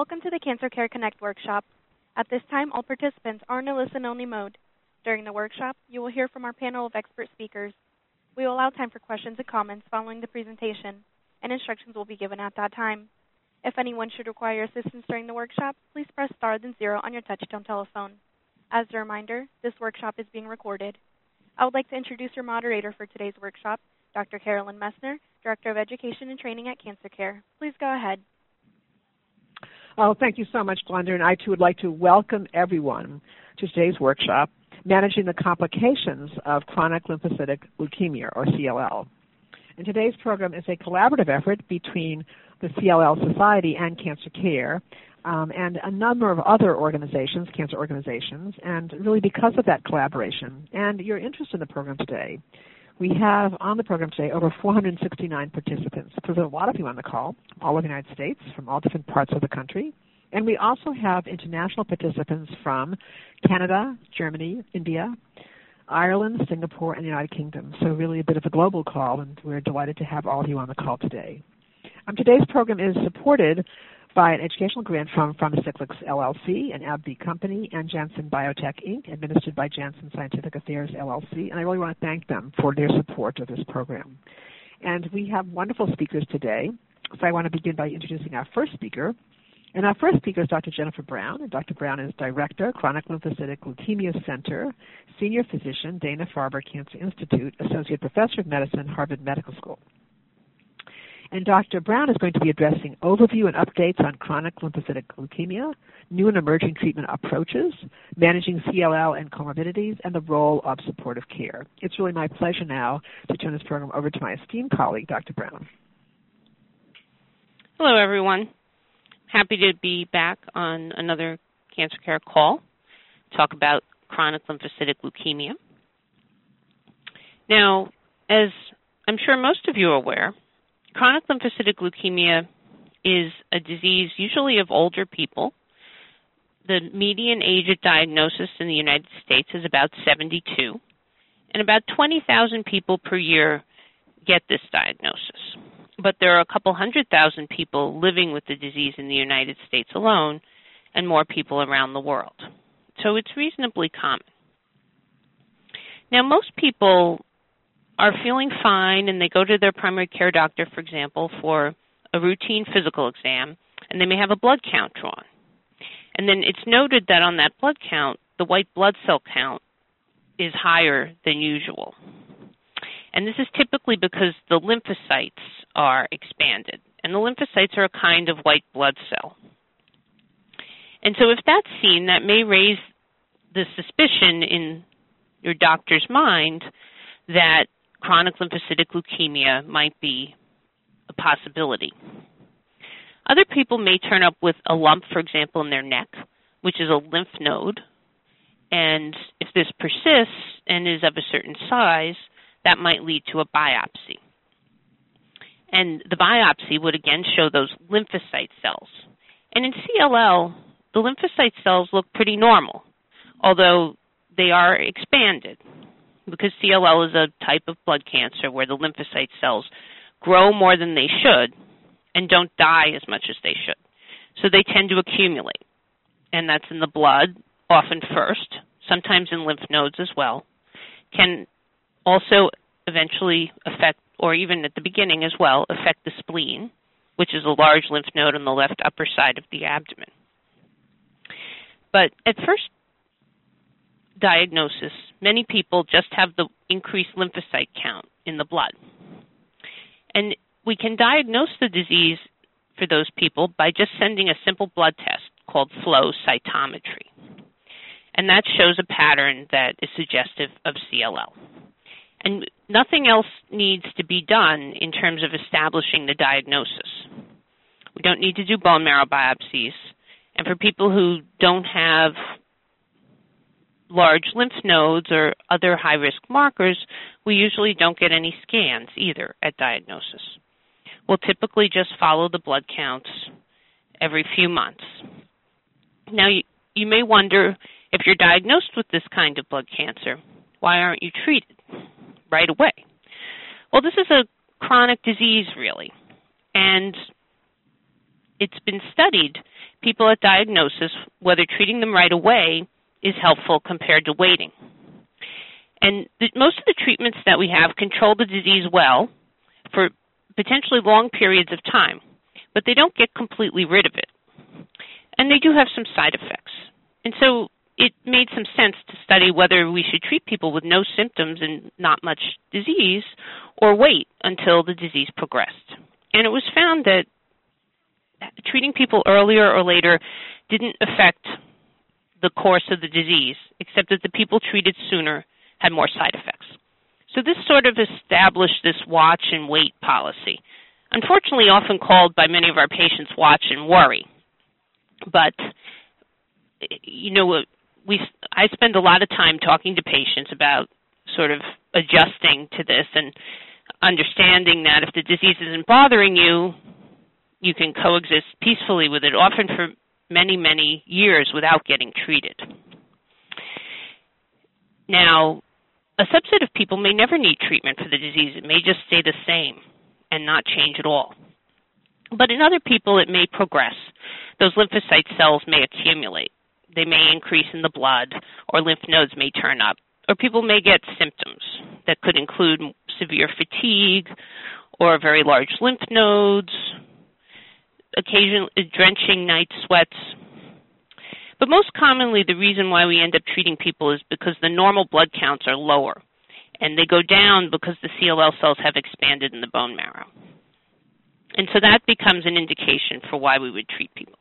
Welcome to the Cancer Care Connect workshop. At this time, all participants are in a listen-only mode. During the workshop, you will hear from our panel of expert speakers. We will allow time for questions and comments following the presentation, and instructions will be given at that time. If anyone should require assistance during the workshop, please press star then zero on your touch-tone telephone. As a reminder, this workshop is being recorded. I would like to introduce your moderator for today's workshop, Dr. Carolyn Messner, Director of Education and Training at Cancer Care. Please go ahead. Oh, thank you so much, Glenda. And I too would like to welcome everyone to today's workshop, Managing the Complications of Chronic Lymphocytic Leukemia, or CLL. And today's program is a collaborative effort between the CLL Society and Cancer Care, um, and a number of other organizations, cancer organizations, and really because of that collaboration and your interest in the program today, we have on the program today over 469 participants. There's a lot of you on the call, all over the United States, from all different parts of the country. And we also have international participants from Canada, Germany, India, Ireland, Singapore, and the United Kingdom. So really a bit of a global call, and we're delighted to have all of you on the call today. Um, today's program is supported by an educational grant from Pharmacyclics LLC, an AbbVie company, and Janssen Biotech Inc., administered by Janssen Scientific Affairs LLC. And I really want to thank them for their support of this program. And we have wonderful speakers today. So I want to begin by introducing our first speaker. And our first speaker is Dr. Jennifer Brown. And Dr. Brown is Director, Chronic Lymphocytic Leukemia Center, Senior Physician, Dana-Farber Cancer Institute, Associate Professor of Medicine, Harvard Medical School. And Dr. Brown is going to be addressing overview and updates on chronic lymphocytic leukemia, new and emerging treatment approaches, managing CLL and comorbidities, and the role of supportive care. It's really my pleasure now to turn this program over to my esteemed colleague, Dr. Brown. Hello, everyone. Happy to be back on another cancer care call, talk about chronic lymphocytic leukemia. Now, as I'm sure most of you are aware, chronic lymphocytic leukemia is a disease usually of older people. The median age at diagnosis in the United States is about 72, and about 20,000 people per year get this diagnosis. But there are a couple hundred thousand people living with the disease in the United States alone, and more people around the world. So it's reasonably common. Now, most people are feeling fine and they go to their primary care doctor, for example, for a routine physical exam, and they may have a blood count drawn. And then it's noted that on that blood count, the white blood cell count is higher than usual. And this is typically because the lymphocytes are expanded. And the lymphocytes are a kind of white blood cell. And so if that's seen, that may raise the suspicion in your doctor's mind that chronic lymphocytic leukemia might be a possibility. Other people may turn up with a lump, for example, in their neck, which is a lymph node. And if this persists and is of a certain size, that might lead to a biopsy. And the biopsy would again show those lymphocyte cells. And in CLL, the lymphocyte cells look pretty normal, although they are expanded because CLL is a type of blood cancer where the lymphocyte cells grow more than they should and don't die as much as they should. So they tend to accumulate. And that's in the blood, often first, sometimes in lymph nodes as well. Can also eventually affect, or even at the beginning as well, affect the spleen, which is a large lymph node on the left upper side of the abdomen. But at first diagnosis, many people just have the increased lymphocyte count in the blood. And we can diagnose the disease for those people by just sending a simple blood test called flow cytometry. And that shows a pattern that is suggestive of CLL. And nothing else needs to be done in terms of establishing the diagnosis. We don't need to do bone marrow biopsies. And for people who don't have large lymph nodes or other high risk markers, we usually don't get any scans either at diagnosis. We'll typically just follow the blood counts every few months. Now, you, you may wonder if you're diagnosed with this kind of blood cancer, why aren't you treated right away? Well, this is a chronic disease, really, and it's been studied people at diagnosis whether treating them right away is helpful compared to waiting. And the, most of the treatments that we have control the disease well for potentially long periods of time, but they don't get completely rid of it. And they do have some side effects. And so it made some sense to study whether we should treat people with no symptoms and not much disease or wait until the disease progressed. And it was found that treating people earlier or later didn't affect the course of the disease, except that the people treated sooner had more side effects. So this sort of established this watch and wait policy. Unfortunately, often called by many of our patients watch and worry. But you know, we I spend a lot of time talking to patients about sort of adjusting to this and understanding that if the disease isn't bothering you, you can coexist peacefully with it, often for many, many years without getting treated. Now, a subset of people may never need treatment for the disease. It may just stay the same and not change at all. But in other people, it may progress. Those lymphocyte cells may accumulate. They may increase in the blood, or lymph nodes may turn up, or people may get symptoms that could include severe fatigue or very large lymph nodes, occasional uh, drenching night sweats. But most commonly, the reason why we end up treating people is because the normal blood counts are lower, and they go down because the CLL cells have expanded in the bone marrow. And so that becomes an indication for why we would treat people.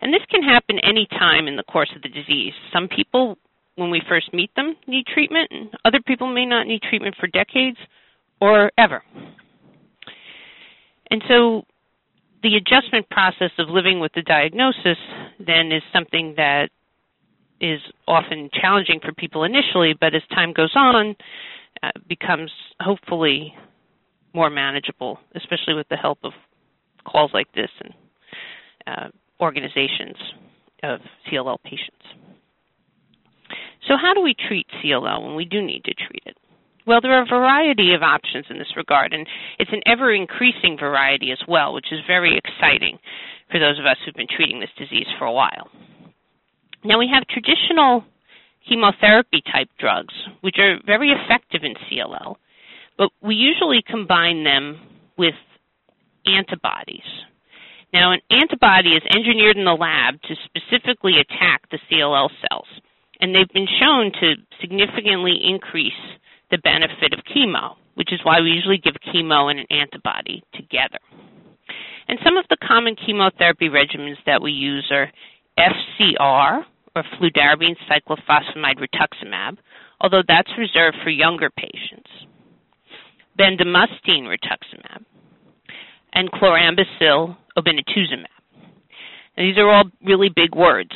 And this can happen any time in the course of the disease. Some people, when we first meet them, need treatment, and other people may not need treatment for decades or ever. And so the adjustment process of living with the diagnosis then is something that is often challenging for people initially, but as time goes on, uh, becomes hopefully more manageable, especially with the help of calls like this and uh, organizations of CLL patients. So, how do we treat CLL when we do need to treat it? Well, there are a variety of options in this regard, and it's an ever increasing variety as well, which is very exciting for those of us who've been treating this disease for a while. Now, we have traditional chemotherapy type drugs, which are very effective in CLL, but we usually combine them with antibodies. Now, an antibody is engineered in the lab to specifically attack the CLL cells, and they've been shown to significantly increase the benefit of chemo, which is why we usually give chemo and an antibody together. And some of the common chemotherapy regimens that we use are FCR, or fludarabine cyclophosphamide rituximab, although that's reserved for younger patients, bendamustine rituximab, and chlorambucil obinutuzumab. Now, these are all really big words.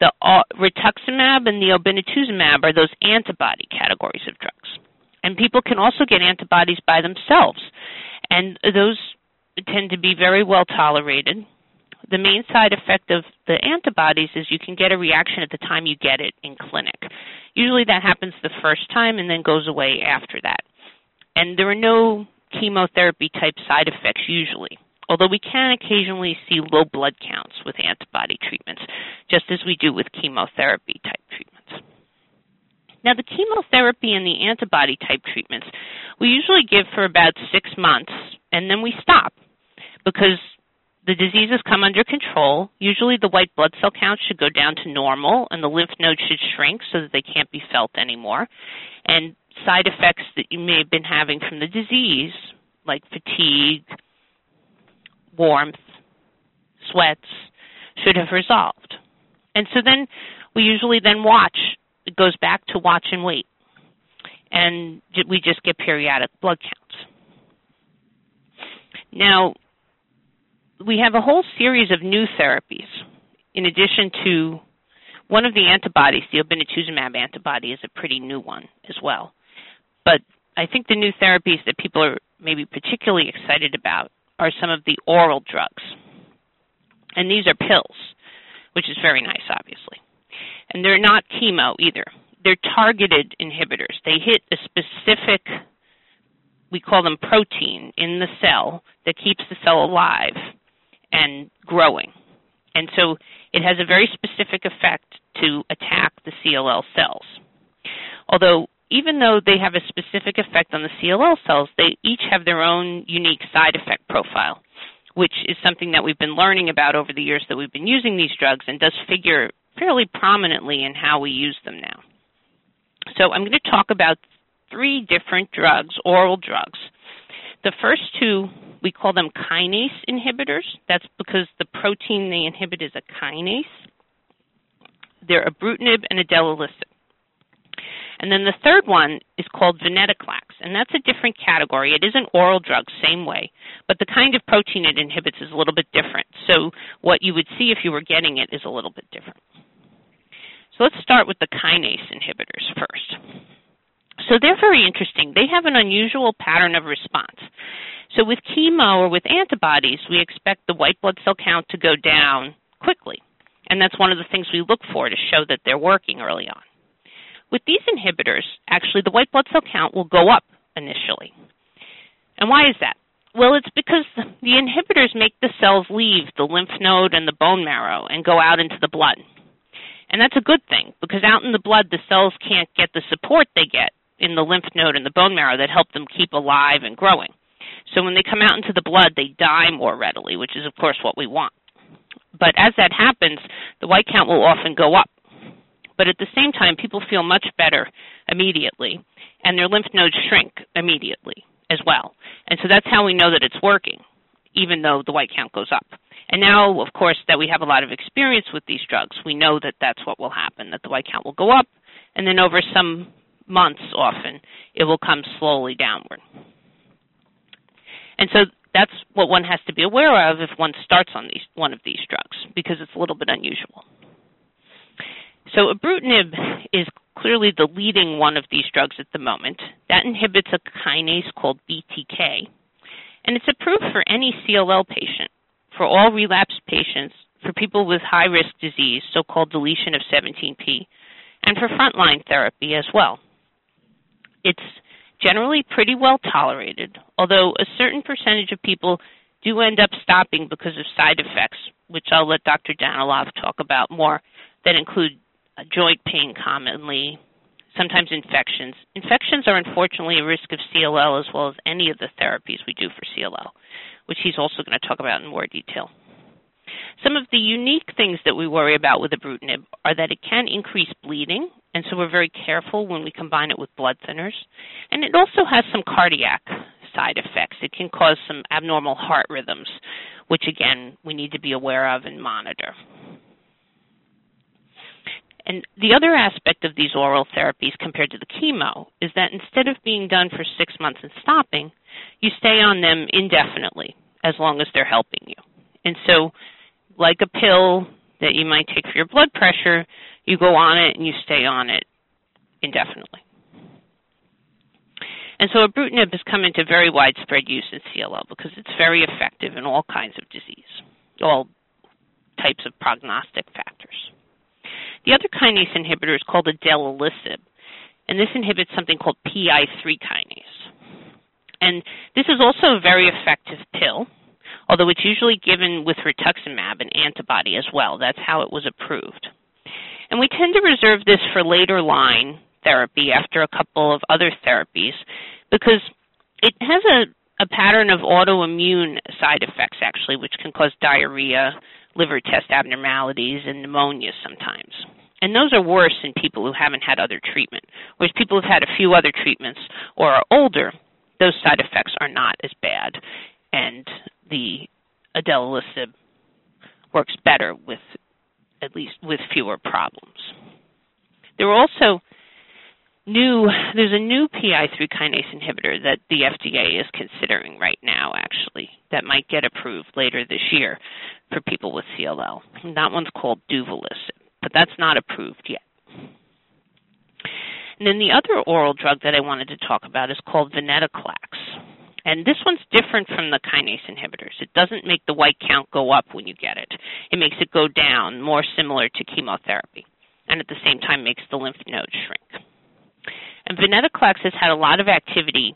The uh, rituximab and the obinutuzumab are those antibody categories of drugs. And people can also get antibodies by themselves. And those tend to be very well tolerated. The main side effect of the antibodies is you can get a reaction at the time you get it in clinic. Usually that happens the first time and then goes away after that. And there are no chemotherapy type side effects usually, although we can occasionally see low blood counts with antibody treatments, just as we do with chemotherapy type treatments. Now, the chemotherapy and the antibody type treatments we usually give for about six months and then we stop because the diseases come under control. Usually, the white blood cell count should go down to normal and the lymph nodes should shrink so that they can't be felt anymore. And side effects that you may have been having from the disease, like fatigue, warmth, sweats, should have resolved. And so then we usually then watch it goes back to watch and wait. And we just get periodic blood counts. Now, we have a whole series of new therapies in addition to one of the antibodies, the obinutuzumab antibody, is a pretty new one as well. But I think the new therapies that people are maybe particularly excited about are some of the oral drugs. And these are pills, which is very nice, obviously. And they're not chemo either. They're targeted inhibitors. They hit a specific, we call them protein, in the cell that keeps the cell alive and growing. And so it has a very specific effect to attack the CLL cells. Although even though they have a specific effect on the CLL cells, they each have their own unique side effect profile, which is something that we've been learning about over the years that we've been using these drugs and does figure fairly prominently in how we use them now. So I'm going to talk about three different drugs, oral drugs. The first two, we call them kinase inhibitors. That's because the protein they inhibit is a kinase. They're ibrutinib and idelalisib. And then the third one is called venetoclax, and that's a different category. It is an oral drug, same way, but the kind of protein it inhibits is a little bit different. So what you would see if you were getting it is a little bit different. So let's start with the kinase inhibitors first. So they're very interesting. They have an unusual pattern of response. So with chemo or with antibodies, we expect the white blood cell count to go down quickly. And that's one of the things we look for to show that they're working early on. With these inhibitors, actually, the white blood cell count will go up initially. And why is that? Well, it's because the inhibitors make the cells leave the lymph node and the bone marrow and go out into the blood. And that's a good thing because out in the blood, the cells can't get the support they get in the lymph node and the bone marrow that help them keep alive and growing. So when they come out into the blood, they die more readily, which is, of course, what we want. But as that happens, the white count will often go up but at the same time, people feel much better immediately, and their lymph nodes shrink immediately as well. And so that's how we know that it's working, even though the white count goes up. And now, of course, that we have a lot of experience with these drugs, we know that that's what will happen, that the white count will go up, and then over some months often, it will come slowly downward. And so that's what one has to be aware of if one starts on these, one of these drugs, because it's a little bit unusual. So ibrutinib is clearly the leading one of these drugs at the moment. That inhibits a kinase called BTK, and it's approved for any CLL patient, for all relapsed patients, for people with high risk disease, so called deletion of 17p, and for frontline therapy as well. It's generally pretty well tolerated, although a certain percentage of people do end up stopping because of side effects, which I'll let Dr. Danilov talk about more, that include joint pain commonly, sometimes infections. Infections are unfortunately a risk of CLL as well as any of the therapies we do for CLL, which he's also going to talk about in more detail. Some of the unique things that we worry about with ibrutinib are that it can increase bleeding, and so we're very careful when we combine it with blood thinners. And it also has some cardiac side effects. It can cause some abnormal heart rhythms, which again, we need to be aware of and monitor. And the other aspect of these oral therapies compared to the chemo is that instead of being done for six months and stopping, you stay on them indefinitely as long as they're helping you. And so, like a pill that you might take for your blood pressure, you go on it and you stay on it indefinitely. And so ibrutinib has come into very widespread use in CLL because it's very effective in all kinds of disease, all types of prognostic factors. The other kinase inhibitor is called idelalisib, and this inhibits something called PI3 kinase. And this is also a very effective pill, although it's usually given with rituximab, an antibody as well. That's how it was approved. And we tend to reserve this for later line therapy after a couple of other therapies because it has a, a pattern of autoimmune side effects, actually, which can cause diarrhea, liver test abnormalities, and pneumonia sometimes. And those are worse in people who haven't had other treatment. Whereas people who've had a few other treatments or are older, those side effects are not as bad. And the idelalisib works better with at least with fewer problems. There are also new there's a new PI3 kinase inhibitor that the FDA is considering right now actually that might get approved later this year for people with CLL. And that one's called duvelisib, but that's not approved yet. And then the other oral drug that I wanted to talk about is called venetoclax. And this one's different from the kinase inhibitors. It doesn't make the white count go up when you get it. It makes it go down, more similar to chemotherapy, and at the same time makes the lymph nodes shrink. And venetoclax has had a lot of activity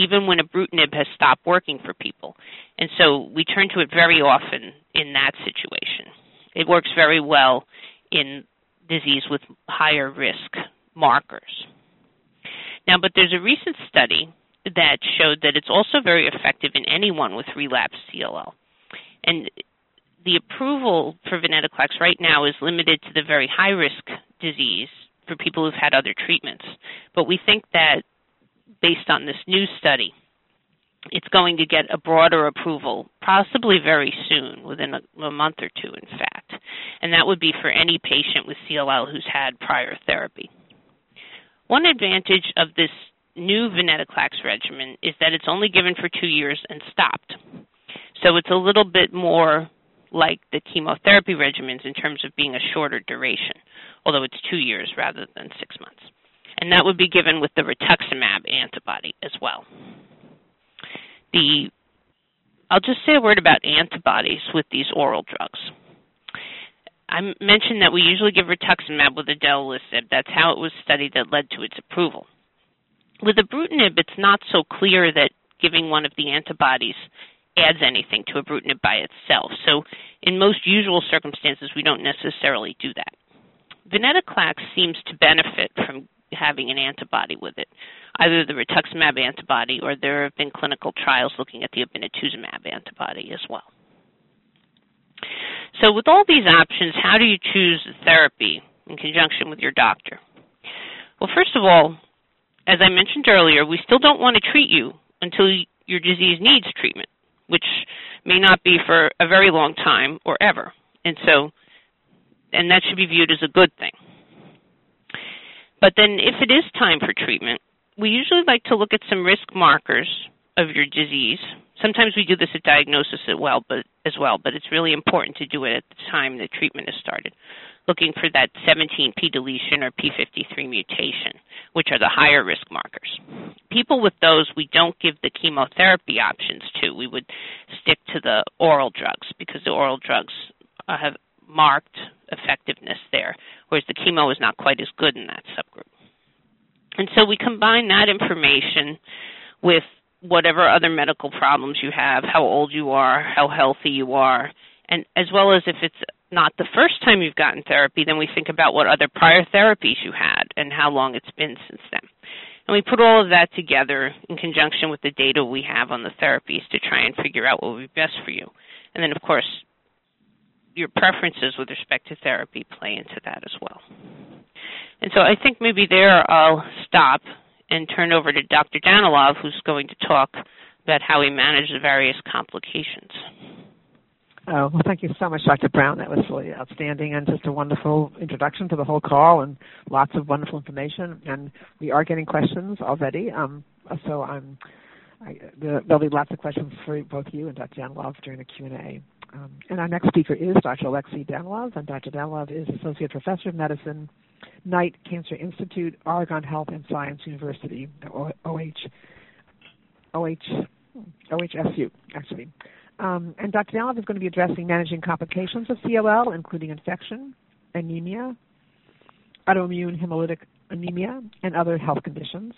even when ibrutinib has stopped working for people. And so we turn to it very often in that situation. It works very well in disease with higher risk markers. Now, but there's a recent study that showed that it's also very effective in anyone with relapsed CLL. And the approval for venetoclax right now is limited to the very high risk disease for people who've had other treatments. But we think that based on this new study, it's going to get a broader approval, possibly very soon, within a, a, month or two, in fact. And that would be for any patient with CLL who's had prior therapy. One advantage of this new venetoclax regimen is that it's only given for two years and stopped. So it's a little bit more like the chemotherapy regimens in terms of being a shorter duration, although it's two years rather than six months. And that would be given with the rituximab antibody as well. The I'll just say a word about antibodies with these oral drugs. I mentioned that we usually give rituximab with idelalisib. That's how it was studied that led to its approval. With ibrutinib, it's not so clear that giving one of the antibodies adds anything to ibrutinib by itself. So in most usual circumstances, we don't necessarily do that. Venetoclax seems to benefit from having an antibody with it, either the rituximab antibody or there have been clinical trials looking at the obinutuzumab antibody as well. So with all these options, how do you choose therapy in conjunction with your doctor? Well, first of all, as I mentioned earlier, we still don't want to treat you until your disease needs treatment, which may not be for a very long time or ever. And so and that should be viewed as a good thing. But then if it is time for treatment, we usually like to look at some risk markers of your disease. Sometimes we do this at diagnosis as well, but as well, but it's really important to do it at the time the treatment is started. Looking for that 17p deletion or p53 mutation, which are the higher risk markers. People with those we don't give the chemotherapy options to. We would stick to the oral drugs because the oral drugs have marked effectiveness there, whereas the chemo is not quite as good in that subgroup. And so we combine that information with whatever other medical problems you have, how old you are, how healthy you are, and as well as if it's not the first time you've gotten therapy, then we think about what other prior therapies you had and how long it's been since then. And we put all of that together in conjunction with the data we have on the therapies to try and figure out what would be best for you. And then, of course, your preferences with respect to therapy play into that as well. And so I think maybe there I'll stop and turn over to Dr. Danilov, who's going to talk about how we manage the various complications. Oh, well, thank you so much, Dr. Brown. That was really outstanding and just a wonderful introduction to the whole call and lots of wonderful information. And we are getting questions already. Um, so I'm, I, there'll be lots of questions for both you and Dr. Danilov during the Q&A. Um, and our next speaker is Dr. Alexey Danilov, and Dr. Danilov is Associate Professor of Medicine, Knight Cancer Institute, Oregon Health and Science University, OH, OH, OHSU, actually. Um, and Dr. Danilov is going to be addressing managing complications of CLL, including infection, anemia, autoimmune hemolytic anemia, and other health conditions,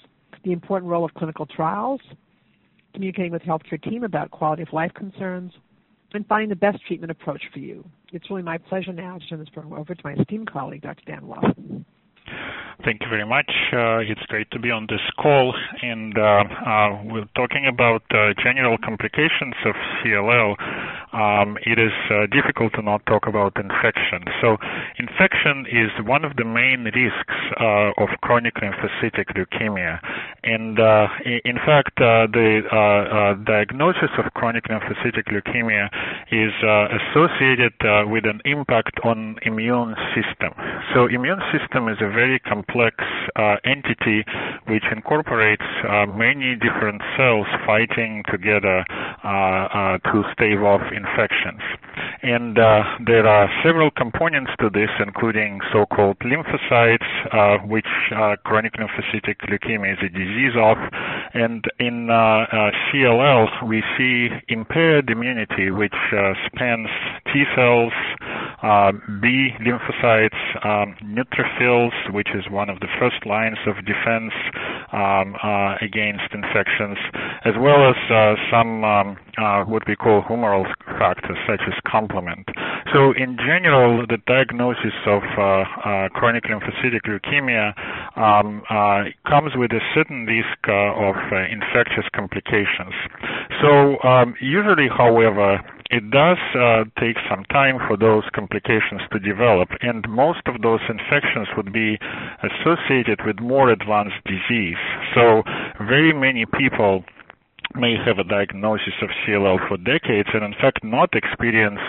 the important role of clinical trials, communicating with healthcare team about quality of life concerns, and finding the best treatment approach for you. It's really my pleasure now to turn this program over to my esteemed colleague, Dr. Dan Thank you very much. Uh, it's great to be on this call, and uh, uh, we're talking about uh, general complications of CLL. Um, it is uh, difficult to not talk about infection. So, infection is one of the main risks uh, of chronic lymphocytic leukemia, and in fact, the diagnosis of chronic lymphocytic leukemia is associated with an impact on immune system. So, immune system is a very complex uh, entity which incorporates uh, many different cells fighting together uh, uh to stave off infections. And uh, there are several components to this, including so-called lymphocytes, uh, which chronic lymphocytic leukemia is a disease of. And in CLL, we see impaired immunity, which spans T cells, B lymphocytes, um, neutrophils, which is one of the first lines of defense um, uh, against infections, as well as uh, some um, uh, what we call humoral factors such as complement. So in general, the diagnosis of uh, uh, chronic lymphocytic leukemia um, uh, comes with a certain risk uh, of uh, infectious complications. So um, usually, however, it does uh, take some time for those complications to develop, and most of those infections would be associated with more advanced disease. So very many people may have a diagnosis of CLL for decades and in fact not experience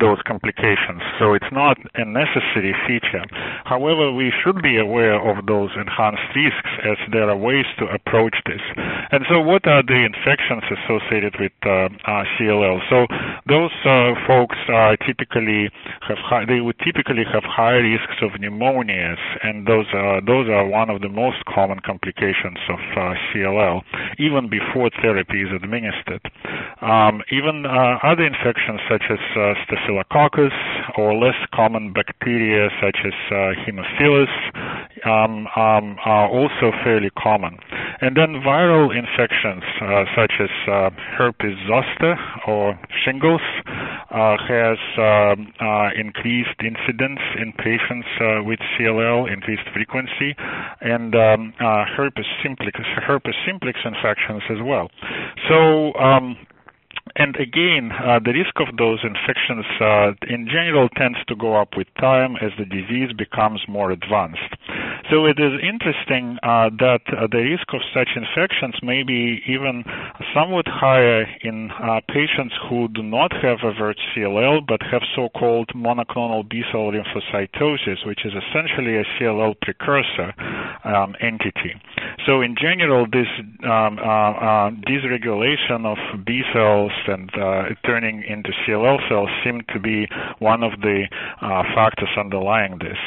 those complications. So it's not a necessary feature. However, we should be aware of those enhanced risks as there are ways to approach this. And so what are the infections associated with uh, CLL? So those uh, folks are typically have high, they would typically have high risks of pneumonias and those are those are one of the most common complications of uh, CLL even before therapy is administered. Um, even uh, other infections such as uh, staphylococcus or less common bacteria such as uh, Haemophilus um, um, are also fairly common. And then viral infections uh, such as uh, herpes zoster or shingles uh, has um, increased incidence in patients with CLL, increased frequency, and um, herpes simplex, herpes simplex infections as well. So um, and again, uh, the risk of those infections uh, in general tends to go up with time as the disease becomes more advanced. So it is interesting uh, that uh, the risk of such infections may be even somewhat higher in uh, patients who do not have overt CLL but have so-called monoclonal B-cell lymphocytosis, which is essentially a CLL precursor um, entity. So in general, this um, uh, dysregulation of B cells and uh, turning into CLL cells seem to be one of the uh, factors underlying this.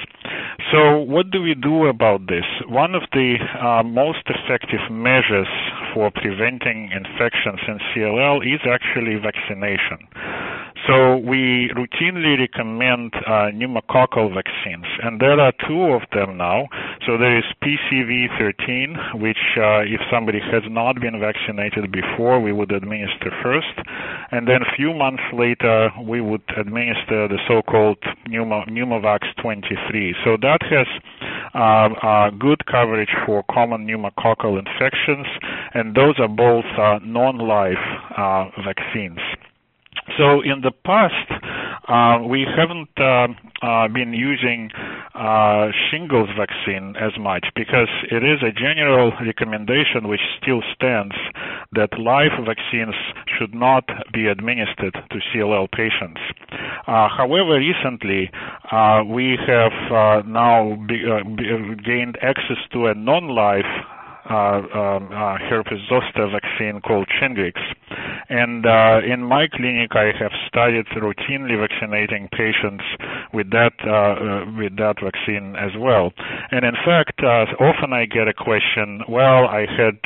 So, what do we do about this? One of the uh, most effective measures for preventing infections in CLL is actually vaccination. So we routinely recommend uh, pneumococcal vaccines, and there are two of them now. So there is PCV13, which uh, if somebody has not been vaccinated before, we would administer first, and then a few months later, we would administer the so-called Pneumo- Pneumovax 23. So that has uh, uh, good coverage for common pneumococcal infections, and those are both uh, non-live uh, vaccines. So in the past, uh, we haven't uh, uh, been using uh, shingles vaccine as much because it is a general recommendation which still stands that live vaccines should not be administered to CLL patients. Uh, however, recently uh, we have now be, be gained access to a non-live Uh, um, uh, herpes zoster vaccine called Shingrix. And uh, in my clinic, I have started routinely vaccinating patients with that uh, with that vaccine as well. And in fact, often I get a question, well, I had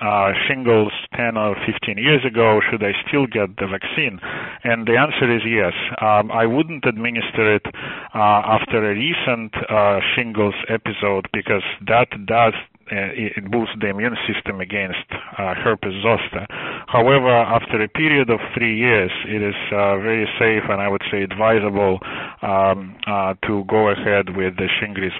uh, shingles 10 or 15 years ago, should I still get the vaccine? And the answer is yes. Um, I wouldn't administer it uh, after a recent uh, shingles episode because that does uh, it boosts the immune system against uh, herpes zoster. However, after a period of three years, it is uh, very safe and I would say advisable um, to go ahead with the Shingrix,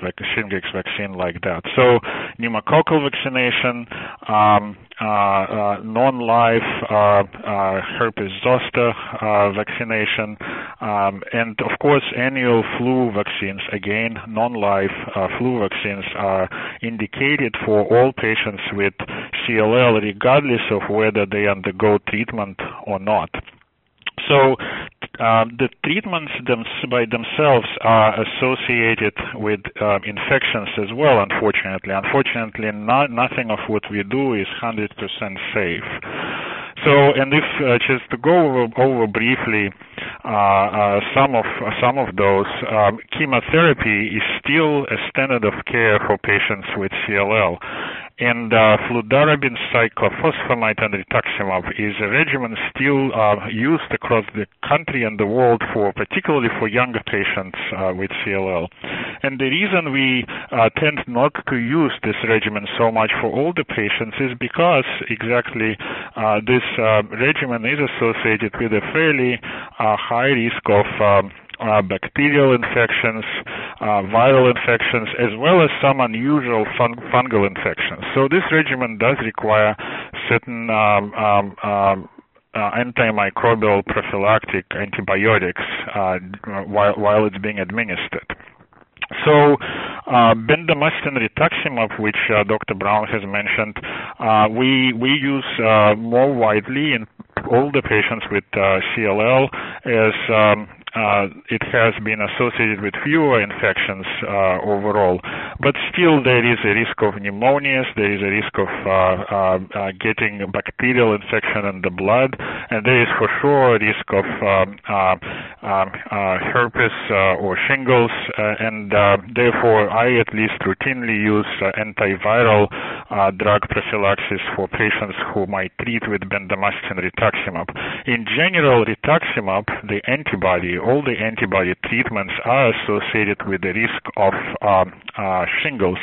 vaccine like that. So, pneumococcal vaccination, um, uh, uh, Uh, uh, non-live uh, uh, herpes zoster vaccination, um, and of course annual flu vaccines. Again, non-live flu vaccines are indicated for all patients with CLL, regardless of whether they undergo treatment or not. So uh, the treatments them, by themselves are associated with uh, infections as well, unfortunately. Unfortunately, not, nothing of what we do is 100% safe. So, and if uh, just to go over, over briefly uh, uh, some of some of those, um, chemotherapy is still a standard of care for patients with CLL and uh, fludarabine cyclophosphamide and rituximab is a regimen still uh, used across the country and the world for particularly for younger patients uh, with CLL. And the reason we uh, tend not to use this regimen so much for older patients is because exactly uh, this uh, regimen is associated with a fairly high risk of um, uh, bacterial infections, uh, viral infections, as well as some unusual fun- fungal infections. So this regimen does require certain um, um, um uh, antimicrobial prophylactic antibiotics uh, while, while it's being administered. So, uh, bendamustine rituximab, which uh, Dr. Brown has mentioned, uh, we we use uh, more widely in the patients with uh, CLL as um, uh, it has been associated with fewer infections uh, overall. But still, there is a risk of pneumonias, there is a risk of uh, uh, uh getting bacterial infection in the blood, and there is for sure a risk of um, uh, um, herpes or shingles, and therefore I at least routinely use antiviral drug prophylaxis for patients who might treat with bendamustine rituximab. In general, rituximab, the antibody, all the antibody treatments are associated with the risk of um, uh, shingles,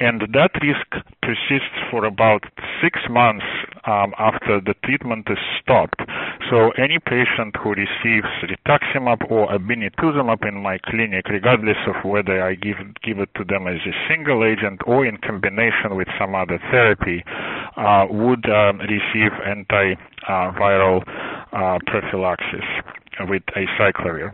and that risk persists for about six months um, after the treatment is stopped. So any patient who receives rituximab or obinutuzumab in my clinic, regardless of whether I give give it to them as a single agent or in combination with some other therapy, uh, would um, receive antiviral uh, prophylaxis with acyclovir.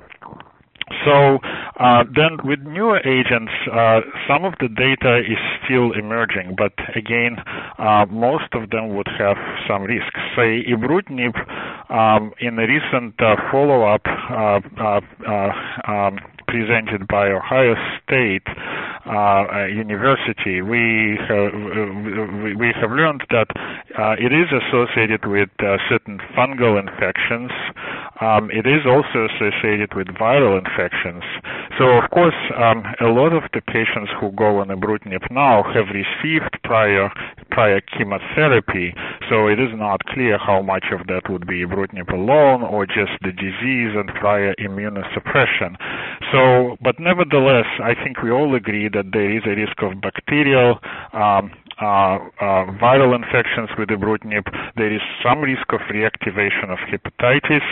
So uh, then with newer agents, uh, some of the data is still emerging, but again, uh, most of them would have some risks. Say ibrutinib, um, in a recent uh, follow-up uh, uh, um, presented by Ohio State uh, University, we have, we have learned that uh, it is associated with uh, certain fungal infections. Um, it is also associated with viral infections. So, of course, um, a lot of the patients who go on ibrutinib now have received prior prior chemotherapy, so it is not clear how much of that would be ibrutinib alone or just the disease and prior immunosuppression. So, but nevertheless, I think we all agree that there is a risk of bacterial um, viral infections with ibrutinib. There is some risk of reactivation of hepatitis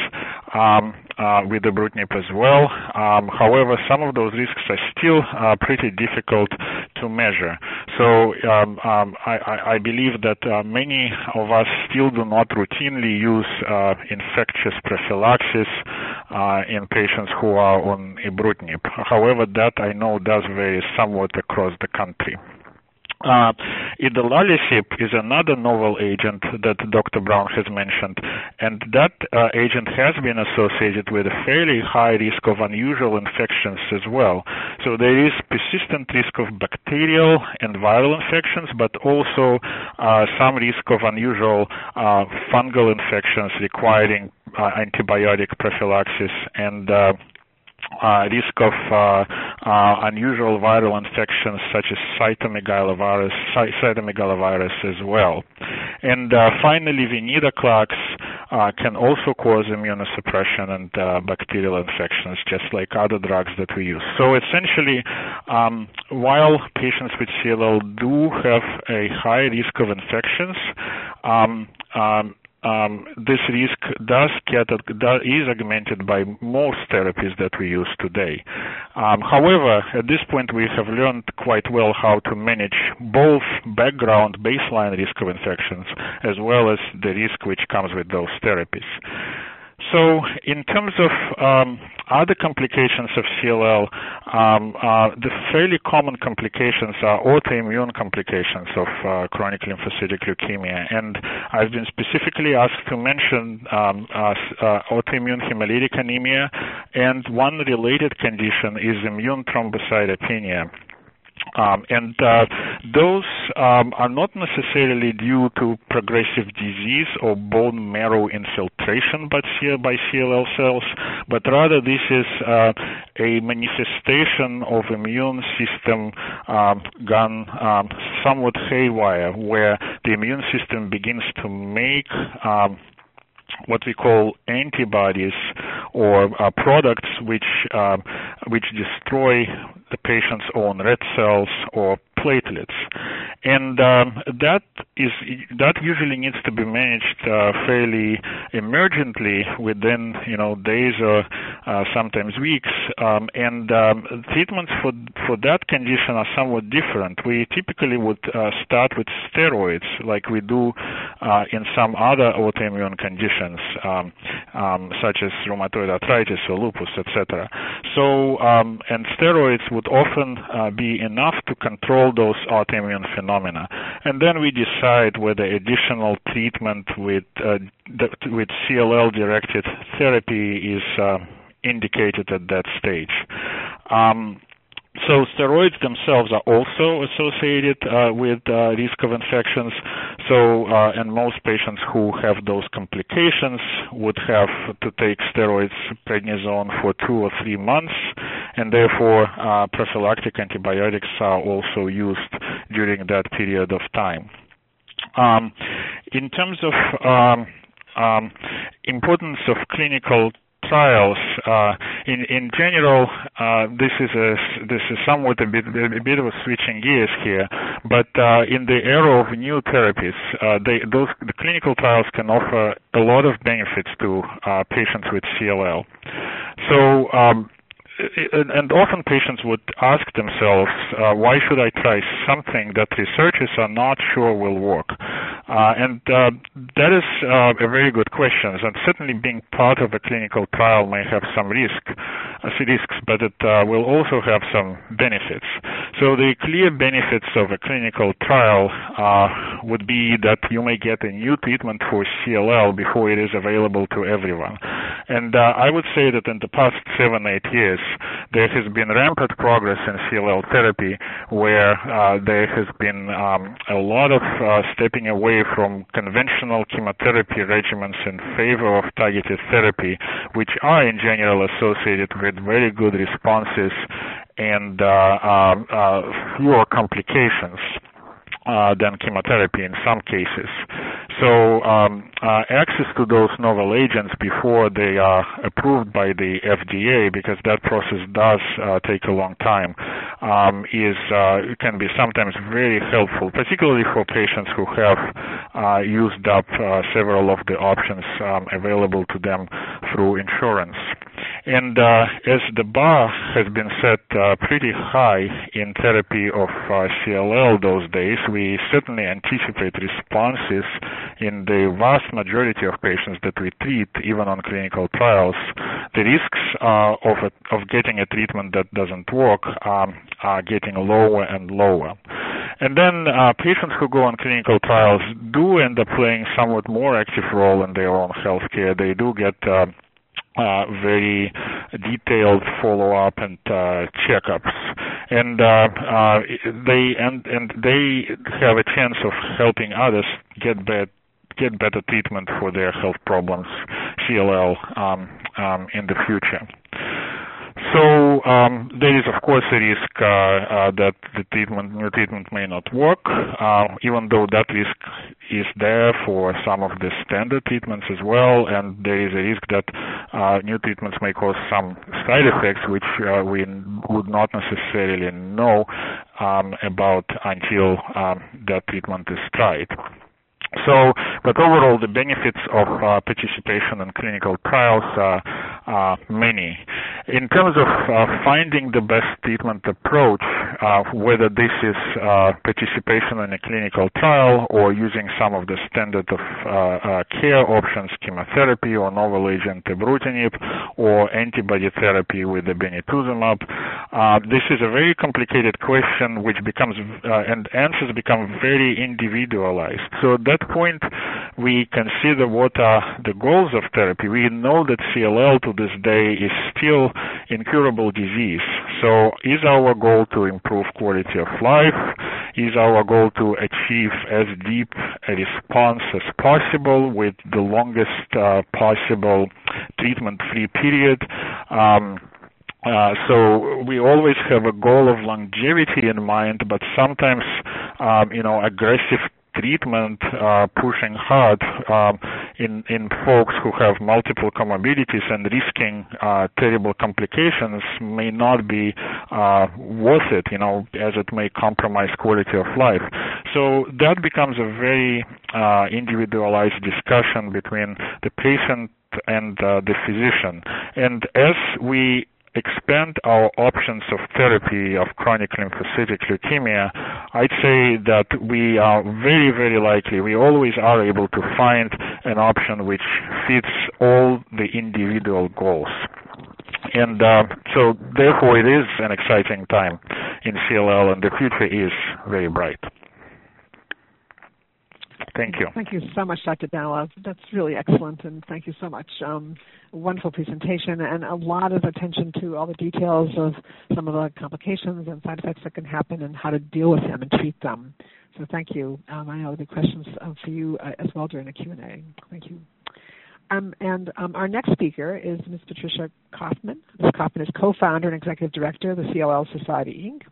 um, uh, with ibrutinib as well. Um, however, some of those risks are still uh, pretty difficult to measure. So um, um I, I, believe that uh, many of us still do not routinely use uh, infectious prophylaxis in patients who are on ibrutinib. However, that I know does vary somewhat across the country. Uh, is another novel agent that Dr. Brown has mentioned, and that uh, agent has been associated with a fairly high risk of unusual infections as well. So there is persistent risk of bacterial and viral infections, but also uh, some risk of unusual uh, fungal infections requiring uh, antibiotic prophylaxis and uh, risk of uh, uh, unusual viral infections such as cytomegalovirus, cytomegalovirus as well. And uh, finally, venetoclax uh, can also cause immunosuppression and uh, bacterial infections, just like other drugs that we use. So essentially, um, while patients with CLL do have a high risk of infections, um, um, um, this risk does get is augmented by most therapies that we use today. Um, however, at this point, we have learned quite well how to manage both background baseline risk of infections as well as the risk which comes with those therapies. So, in terms of um, other complications of CLL, um, uh, the fairly common complications are autoimmune complications of uh, chronic lymphocytic leukemia. And I've been specifically asked to mention um, uh, autoimmune hemolytic anemia, and one related condition is immune thrombocytopenia. Um, and uh, those um, are not necessarily due to progressive disease or bone marrow infiltration by, CLL cells, but rather this is uh, a manifestation of immune system um, gone um, somewhat haywire, where the immune system begins to make um, what we call antibodies or uh, products which uh, which destroy the patient's own red cells or platelets, and um, that is that usually needs to be managed uh, fairly emergently within you know days or uh, sometimes weeks. Um, and um, treatments for for that condition are somewhat different. We typically would uh, start with steroids, like we do uh, in some other autoimmune conditions, um, um, such as rheumatoid arthritis or lupus, etc. So, um, and steroids would often uh, be enough to control those autoimmune phenomena, and then we decide whether additional treatment with uh, with CLL-directed therapy is uh, indicated at that stage. Um, so steroids themselves are also associated uh, with uh, risk of infections. So, uh, and most patients who have those complications would have to take steroids, prednisone, for two or three months, and therefore uh, prophylactic antibiotics are also used during that period of time. Um, in terms of um, um, importance of clinical trials. Uh, in in general, uh, this is a this is somewhat a bit a bit of a switching gears here, but uh, in the era of new therapies, uh, they, those the clinical trials can offer a lot of benefits to uh, patients with CLL. So. Um, and often patients would ask themselves, uh, why should I try something that researchers are not sure will work? Uh, and uh, that is uh, a very good question. And certainly being part of a clinical trial may have some risk, risks, but it uh, will also have some benefits. So the clear benefits of a clinical trial would be that you may get a new treatment for CLL before it is available to everyone. And I would say that in the past seven, eight years, there has been rampant progress in CLL therapy where uh, there has been um, a lot of uh, stepping away from conventional chemotherapy regimens in favor of targeted therapy, which are in general associated with very good responses and uh, um, uh fewer complications uh, than chemotherapy in some cases. So um, uh, access to those novel agents before they are approved by the FDA, because that process does uh, take a long time, um, is uh, can be sometimes very helpful, particularly for patients who have uh, used up uh, several of the options um, available to them through insurance. And uh, as the bar has been set uh, pretty high in therapy of uh, CLL those days, we certainly anticipate responses in the vast majority of patients that we treat, even on clinical trials. The risks uh, of a, of getting a treatment that doesn't work um, are getting lower and lower. And then uh, patients who go on clinical trials do end up playing somewhat more active role in their own healthcare. They do get uh, very detailed follow-up and uh, checkups, and uh, uh, they and and they have a chance of helping others get better get better treatment for their health problems, CLL, um, um, in the future. So um, there is, of course, a risk uh, uh, that the treatment, new treatment may not work, uh, even though that risk is there for some of the standard treatments as well, and there is a risk that uh, new treatments may cause some side effects which uh, we would not necessarily know um, about until um, that treatment is tried. So, but overall, the benefits of uh, participation in clinical trials are, are many. In terms of uh, finding the best treatment approach, uh, whether this is uh, participation in a clinical trial or using some of the standard of uh, uh, care options, chemotherapy or novel agent ibrutinib, or antibody therapy with the obinutuzumab, this is a very complicated question which becomes, and answers become very individualized. So that point, we consider what are the goals of therapy. We know that CLL to this day is still incurable disease. So is our goal to improve quality of life? Is our goal to achieve as deep a response as possible with the longest uh, possible treatment-free period? Um, uh, so we always have a goal of longevity in mind, but sometimes, um, you know, aggressive treatment uh, pushing hard um, in in folks who have multiple comorbidities and risking uh, terrible complications may not be uh, worth it, you know, as it may compromise quality of life. So that becomes a very uh, individualized discussion between the patient and uh, the physician. And as we expand our options of therapy of chronic lymphocytic leukemia, I'd say that we are very, very likely, we always are able to find an option which fits all the individual goals. And uh, so, therefore, it is an exciting time in CLL, and the future is very bright. Thank you. Thank you so much, Dr. Danilov. That's really excellent, and thank you so much. Um, wonderful presentation, and a lot of attention to all the details of some of the complications and side effects that can happen and how to deal with them and treat them. So thank you. Um, I know there'll questions uh, for you uh, as well during the Q&A. Thank you. Um, and um, our next speaker is Ms. Patricia Koffman. Ms. Koffman is co-founder and executive director of the CLL Society, Inc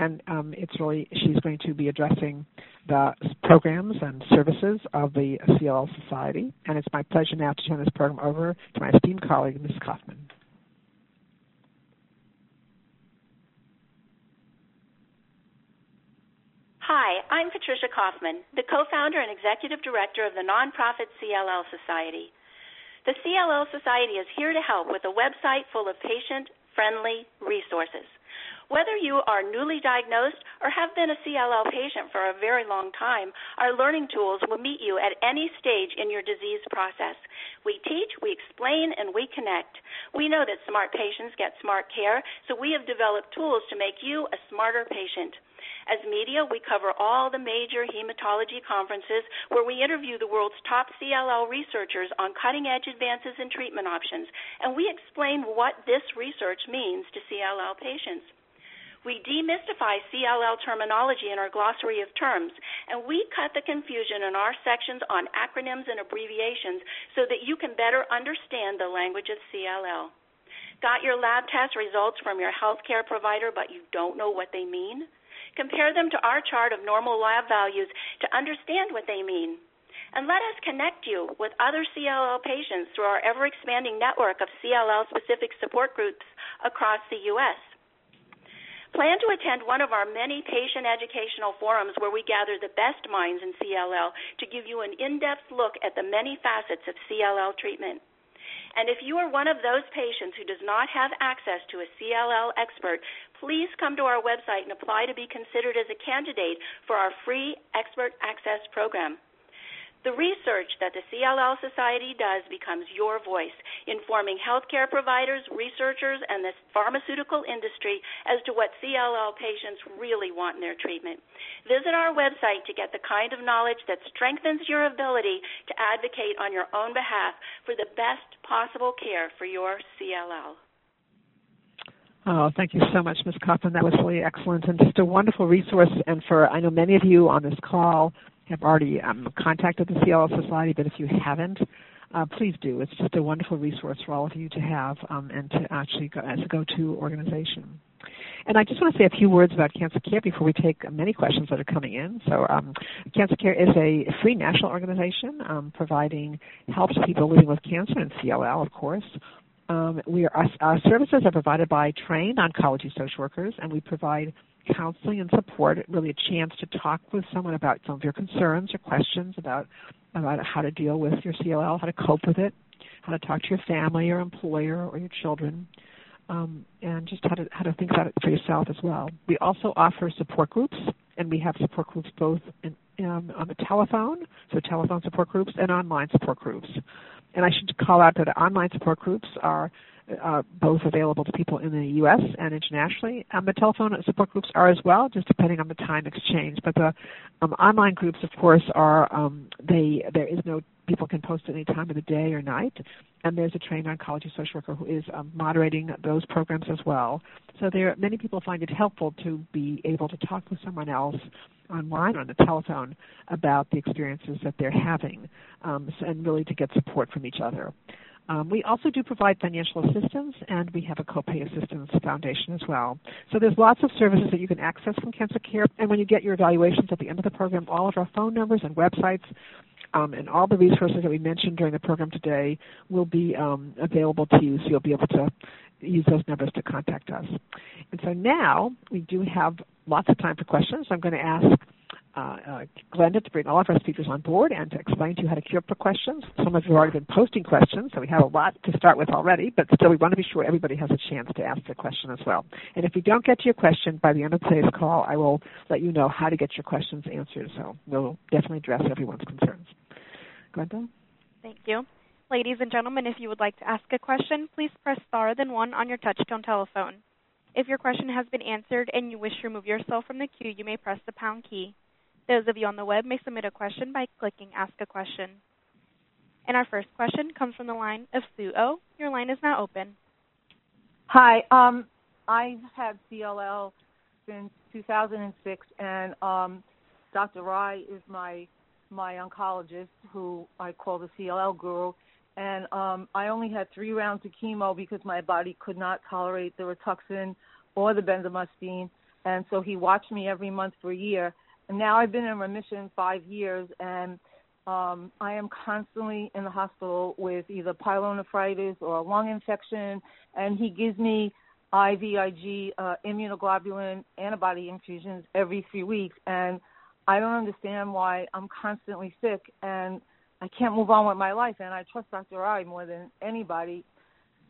and um, it's really she's going to be addressing the programs and services of the CLL Society. And it's my pleasure now to turn this program over to my esteemed colleague, Ms. Koffman. Hi, I'm Patricia Koffman, the co-founder and executive director of the nonprofit CLL Society. The CLL Society is here to help with a website full of patient-friendly resources. Whether you are newly diagnosed or have been a CLL patient for a very long time, our learning tools will meet you at any stage in your disease process. We teach, we explain, and we connect. We know that smart patients get smart care, so we have developed tools to make you a smarter patient. As media, we cover all the major hematology conferences where we interview the world's top CLL researchers on cutting edge advances in treatment options, and we explain what this research means to CLL patients. We demystify CLL terminology in our glossary of terms, and we cut the confusion in our sections on acronyms and abbreviations so that you can better understand the language of CLL. Got your lab test results from your healthcare provider, but you don't know what they mean? Compare them to our chart of normal lab values to understand what they mean. And let us connect you with other CLL patients through our ever expanding network of CLL specific support groups across the U.S. Plan to attend one of our many patient educational forums where we gather the best minds in CLL to give you an in depth look at the many facets of CLL treatment. And if you are one of those patients who does not have access to a CLL expert, please come to our website and apply to be considered as a candidate for our free expert access program. The research that the CLL Society does becomes your voice, informing healthcare providers, researchers, and the pharmaceutical industry as to what CLL patients really want in their treatment. Visit our website to get the kind of knowledge that strengthens your ability to advocate on your own behalf for the best possible care for your CLL. Oh, thank you so much, Ms. Koffman. That was really excellent and just a wonderful resource. And for I know many of you on this call have already um, contacted the CLL Society, but if you haven't, uh, please do. It's just a wonderful resource for all of you to have um, and to actually go as a go-to organization. And I just want to say a few words about Cancer Care before we take many questions that are coming in. So, um, Cancer Care is a free national organization um, providing help to people living with cancer and CLL, of course. Um, we are, our, our services are provided by trained oncology social workers, and we provide counseling and support, really a chance to talk with someone about some of your concerns or questions about about how to deal with your CLL, how to cope with it, how to talk to your family or employer or your children, um, and just how to how to think about it for yourself as well. We also offer support groups, and we have support groups both in, um, on the telephone, so telephone support groups, and online support groups. And I should call out that online support groups are uh, both available to people in the U.S. and internationally. Um, the telephone support groups are as well, just depending on the time exchange. But the um, online groups, of course, are um, they there is no people can post at any time of the day or night, and there's a trained oncology social worker who is um, moderating those programs as well. So there, many people find it helpful to be able to talk with someone else online or on the telephone about the experiences that they're having, um, and really to get support from each other. Um, we also do provide financial assistance, and we have a copay assistance foundation as well. So there's lots of services that you can access from Cancer Care. And when you get your evaluations at the end of the program, all of our phone numbers and websites um, and all the resources that we mentioned during the program today will be um, available to you, so you'll be able to use those numbers to contact us. And so now we do have lots of time for questions. I'm going to ask uh, uh, Glenda to bring all of our speakers on board and to explain to you how to queue up for questions. Some of you have already been posting questions, so we have a lot to start with already, but still we want to be sure everybody has a chance to ask their question as well. And if we don't get to your question by the end of today's call, I will let you know how to get your questions answered, so we'll definitely address everyone's concerns. Glenda? Thank you. Ladies and gentlemen, if you would like to ask a question, please press star then one on your touchtone telephone. If your question has been answered and you wish to remove yourself from the queue, you may press the pound key. Those of you on the web may submit a question by clicking Ask a Question. And our first question comes from the line of Sue O. Your line is now open. Hi. Um, I've had CLL since 2006, and um, Dr. Rai is my my oncologist, who I call the CLL guru. And um, I only had three rounds of chemo because my body could not tolerate the Rituxan or the bendamustine. And so he watched me every month for a year now I've been in remission five years, and um, I am constantly in the hospital with either pyelonephritis or a lung infection, and he gives me IVIG uh, immunoglobulin antibody infusions every three weeks, and I don't understand why I'm constantly sick and I can't move on with my life. And I trust Dr. Rai more than anybody.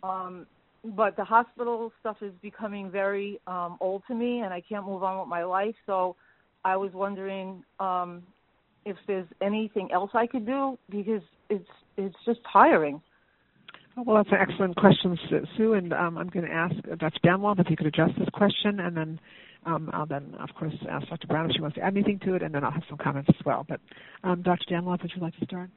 Um, but the hospital stuff is becoming very um, old to me, and I can't move on with my life. So I was wondering um, if there's anything else I could do because it's it's just tiring. Well, that's an excellent question, Sue, and um, I'm going to ask Dr. Danilov if he could address this question, and then um, I'll then, of course, ask Dr. Brown if she wants to add anything to it, and then I'll have some comments as well. But um, Dr. Danilov, would you like to start?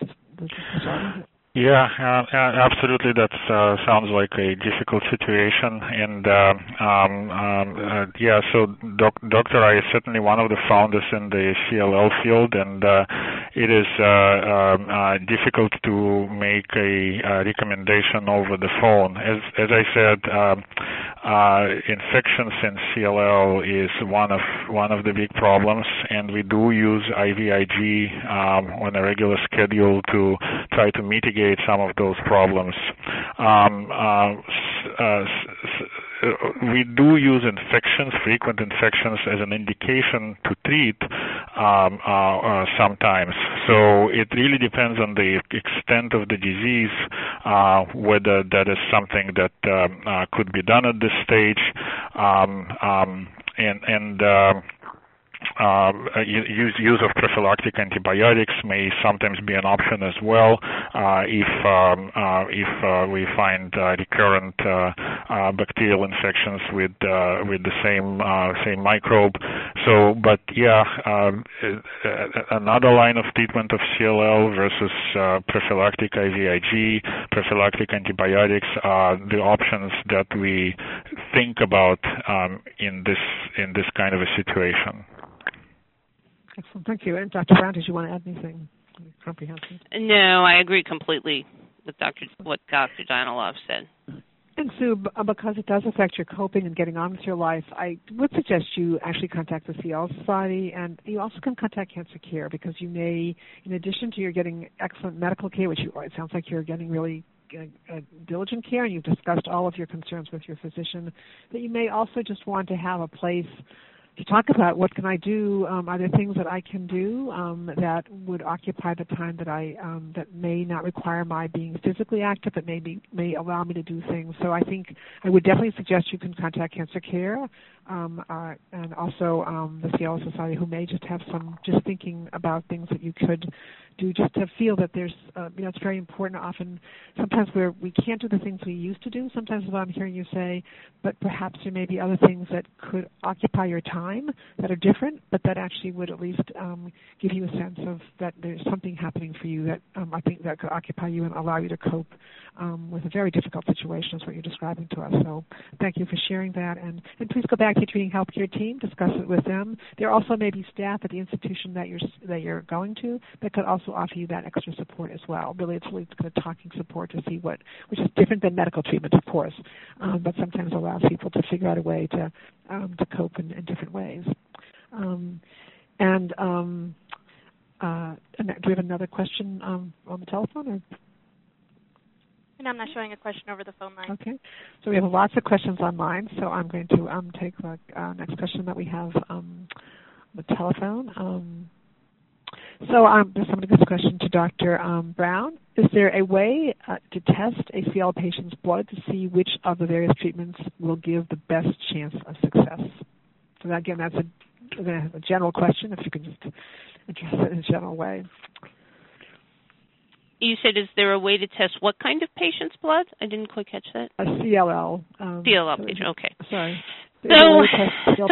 Yeah, uh, absolutely. That uh, sounds like a difficult situation, and uh, um, um, uh, yeah. So, doc- Dr. Rai is certainly one of the founders in the CLL field, and uh, it is uh, um, difficult to make a, a, recommendation over the phone. As as I said, um, infections in CLL is one of one of the big problems, and we do use IVIG um, on a regular schedule to try to mitigate some of those problems. Um, uh, uh, we do use infections, frequent infections, as an indication to treat um, uh, uh, sometimes. So it really depends on the extent of the disease, uh, whether that is something that um, uh, could be done at this stage, um, um, and and uh, use, use of prophylactic antibiotics may sometimes be an option as well uh, if um, uh, if uh, we find uh, recurrent uh, bacterial infections with with the same same microbe. So, but yeah, um, another line of treatment of CLL versus prophylactic IVIG, prophylactic antibiotics are the options that we think about um, in this in this kind of a situation. Excellent. Thank you. And Dr. Brown, did you want to add anything comprehensive? No, I agree completely with Dr. what Dr. Danilov said. And Sue, uh, because it does affect your coping and getting on with your life, I would suggest you actually contact the CLL Society, and you also can contact Cancer Care because you may, in addition to your getting excellent medical care, which you, it sounds like you're getting really uh, uh, diligent care, and you've discussed all of your concerns with your physician, that you may also just want to have a place to talk about what can I do. Um, are there things that I can do um, that would occupy the time that I um, that may not require my being physically active, but maybe may allow me to do things. So I think I would definitely suggest you can contact Cancer Care um, uh, and also um, the CLL Society, who may just have some just thinking about things that you could do just to feel that there's uh, you know it's very important often. Sometimes where we can't do the things we used to do sometimes what i'm hearing you say but perhaps there may be other things that could occupy your time that are different but that actually would at least um, give you a sense of that there's something happening for you that um, i think that could occupy you and allow you to cope um, with a very difficult situation is what you're describing to us. So thank you for sharing that. And and please go back contact the treating healthcare team, discuss it with them. There also may be staff at the institution that you're that you're going to that could also offer you that extra support as well. Really, it's really kind of talking support to see what, which is different than medical treatment, of course, um, but sometimes allows people to figure out a way to um, to cope in, in different ways. Um, and um, uh, do we have another question um, on the telephone? Or? I'm not showing a question over the phone line. Okay. So we have lots of questions online. So I'm going to um, take the uh, next question that we have um, on the telephone. Um, so um, somebody this question to Dr. Um, Brown. Is there a way uh, to test a CLL patient's blood to see which of the various treatments will give the best chance of success? So again, that's a, a general question. If you could just address it in a general way you said, is there a way to test what kind of patient's blood? I didn't quite catch that. A CLL. Um, CLL so patient. Okay. Sorry. So, so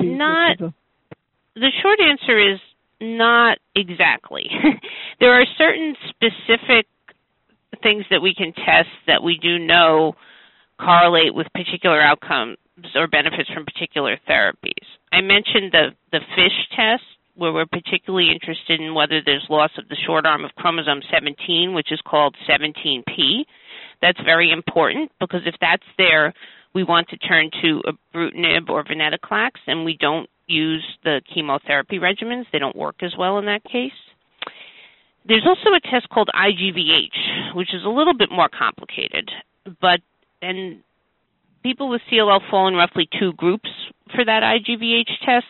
not. The... the short answer is not exactly. there are certain specific things that we can test that we do know correlate with particular outcomes or benefits from particular therapies. I mentioned the the FISH test, where we're particularly interested in whether there's loss of the short arm of chromosome 17, which is called 17p. That's very important because if that's there, we want to turn to ibrutinib or venetoclax, and we don't use the chemotherapy regimens. They don't work as well in that case. There's also a test called IGVH, which is a little bit more complicated, but and people with CLL fall in roughly two groups for that IGVH test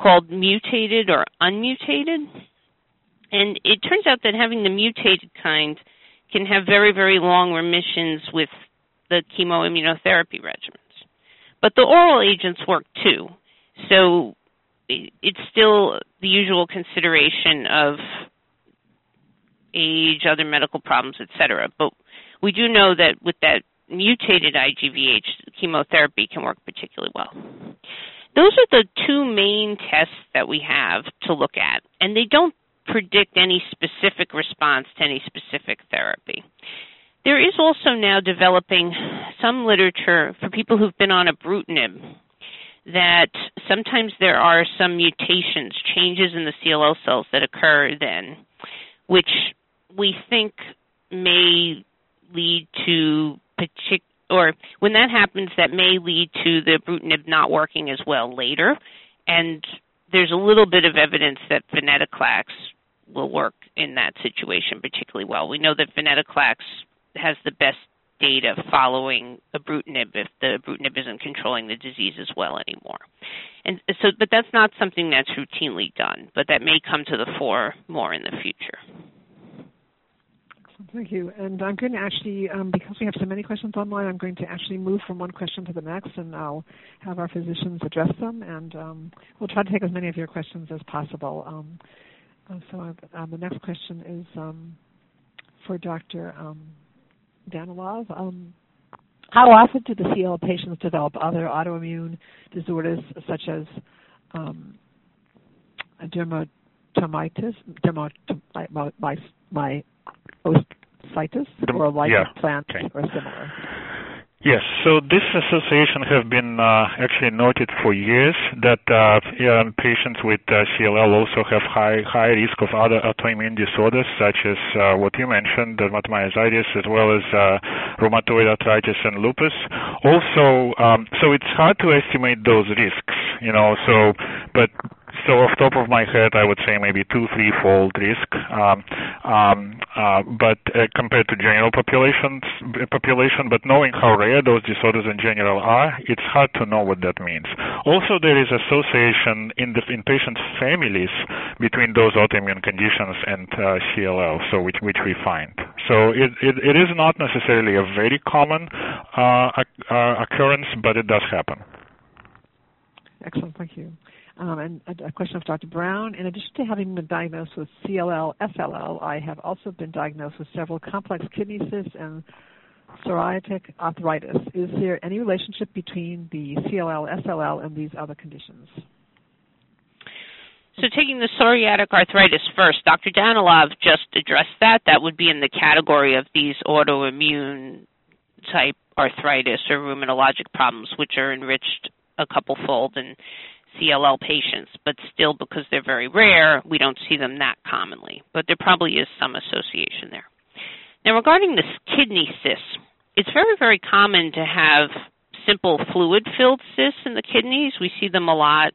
called mutated or unmutated. And it turns out that having the mutated kind can have very, very long remissions with the chemoimmunotherapy regimens. But the oral agents work too. So it's still the usual consideration of age, other medical problems, etc. But we do know that with that mutated IGVH, chemotherapy can work particularly well. Those are the two main tests that we have to look at, and they don't predict any specific response to any specific therapy. There is also now developing some literature for people who've been on ibrutinib that sometimes there are some mutations, changes in the CLL cells that occur then, which we think may lead to particular or when that happens, that may lead to the ibrutinib not working as well later. And there's a little bit of evidence that venetoclax will work in that situation particularly well. We know that venetoclax has the best data following ibrutinib if the ibrutinib isn't controlling the disease as well anymore. And so, but that's not something that's routinely done, but that may come to the fore more in the future. Thank you. And I'm going to actually, um, because we have so many questions online, I'm going to actually move from one question to the next, and I'll have our physicians address them, and um, we'll try to take as many of your questions as possible. Um, uh, so uh, the next question is um, for Dr. Um, Danilov. Um, how often do the CLL patients develop other autoimmune disorders such as um, dermatitis, dermatomyositis, cytus or like yeah. plant okay. or similar? Yes, so this association have been uh, actually noted for years that uh, yeah, patients with uh, CLL also have high high risk of other autoimmune disorders such as uh, what you mentioned, dermatomyositis, as well as uh, rheumatoid arthritis and lupus. Also, um, so it's hard to estimate those risks, you know. So, but so off top of my head, I would say maybe two, three-fold risk. Um, um, uh, but uh, compared to general populations, population, but knowing how rare those disorders in general are, it's hard to know what that means. Also, there is association in the in patients' families between those autoimmune conditions and uh, CLL, so which which we find. So it, it, it is not necessarily a very common uh, uh, occurrence, but it does happen. Excellent, thank you. Um, and a, a, question of Dr. Brown. In addition to having been diagnosed with CLL, SLL, I have also been diagnosed with several complex kidney cysts and psoriatic arthritis. Is there any relationship between the CLL, SLL, and these other conditions? So, taking the psoriatic arthritis first, Dr. Danilov just addressed that. That would be in the category of these autoimmune type arthritis or rheumatologic problems, which are enriched a couple fold in CLL patients, but still because they're very rare, we don't see them that commonly. But there probably is some association there. Now, regarding this kidney cysts, it's very, very common to have simple fluid-filled cysts in the kidneys. We see them a lot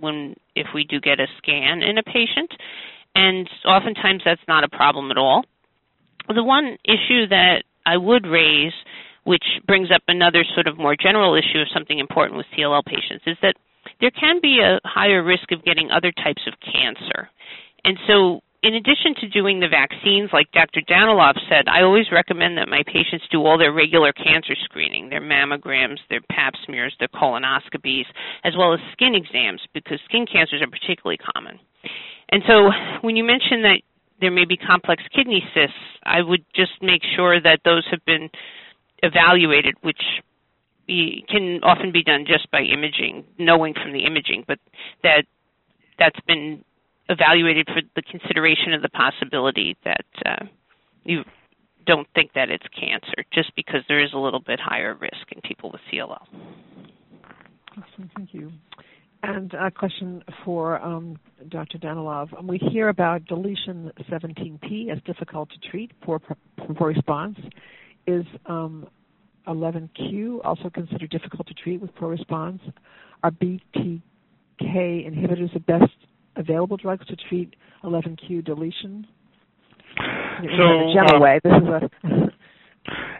when if we do get a scan in a patient, and oftentimes that's not a problem at all. The one issue that I would raise, which brings up another sort of more general issue of something important with CLL patients, is that there can be a higher risk of getting other types of cancer. And so in addition to doing the vaccines, like Dr. Danilov said, I always recommend that my patients do all their regular cancer screening, their mammograms, their pap smears, their colonoscopies, as well as skin exams, because skin cancers are particularly common. And so when you mention that there may be complex kidney cysts, I would just make sure that those have been evaluated, which can often be done just by imaging, knowing from the imaging, but that that's been evaluated for the consideration of the possibility that uh, you don't think that it's cancer, just because there is a little bit higher risk in people with CLL. Awesome, thank you. And a question for um, Dr. Danilov. We hear about deletion 17p as difficult to treat, poor, poor response. Is um, 11q also considered difficult to treat with poor response? Are BTK inhibitors the best available drugs to treat 11q deletion? In so, a general uh, way, this is a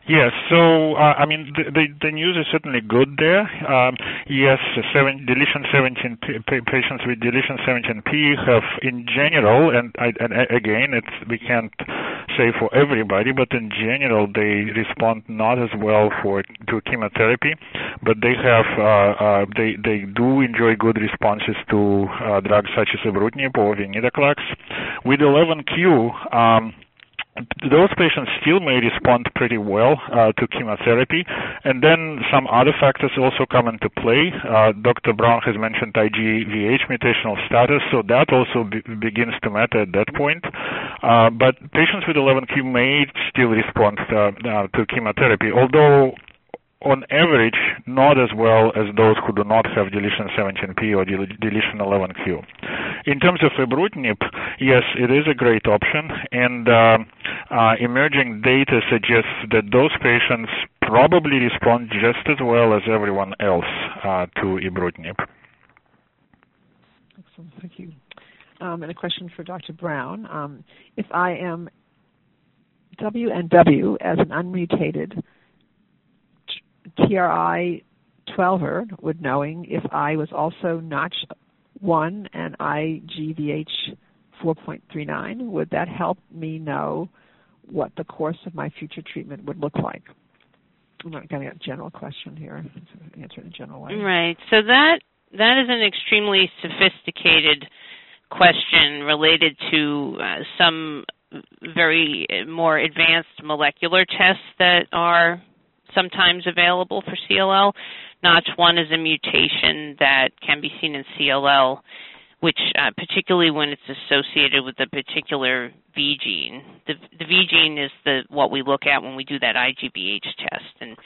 Yes. So, uh, I mean, the, the, the news is certainly good there. Um, yes, seven, deletion 17 p- patients with deletion 17p have, in general, and, I, and again, it's we can't say for everybody, but in general, they respond not as well for to chemotherapy, but they have uh, uh, they they do enjoy good responses to uh, drugs such as ibrutinib or venetoclax. With 11q. Um, those patients still may respond pretty well uh, to chemotherapy. And then some other factors also come into play. Uh, Dr. Brown has mentioned IGVH mutational status, so that also be- begins to matter at that point. Uh, but patients with 11q may still respond uh, uh, to chemotherapy, although on average, not as well as those who do not have deletion 17p or deletion 11q. In terms of ibrutinib, yes, it is a great option, and uh, uh, emerging data suggests that those patients probably respond just as well as everyone else uh, to ibrutinib. Excellent, thank you. Um, and a question for Dr. Brown. Um, if I am W and W as an unmutated TRI 12er would knowing if I was also Notch 1 and IGVH 4.39, would that help me know what the course of my future treatment would look like? I'm not getting a general question here. Answer in a general way. Right. So that that is an extremely sophisticated question related to uh, some very more advanced molecular tests that are sometimes available for CLL. Notch1 is a mutation that can be seen in CLL, which uh, particularly when it's associated with a particular V gene. The, the V gene is the what we look at when we do that IGVH test, and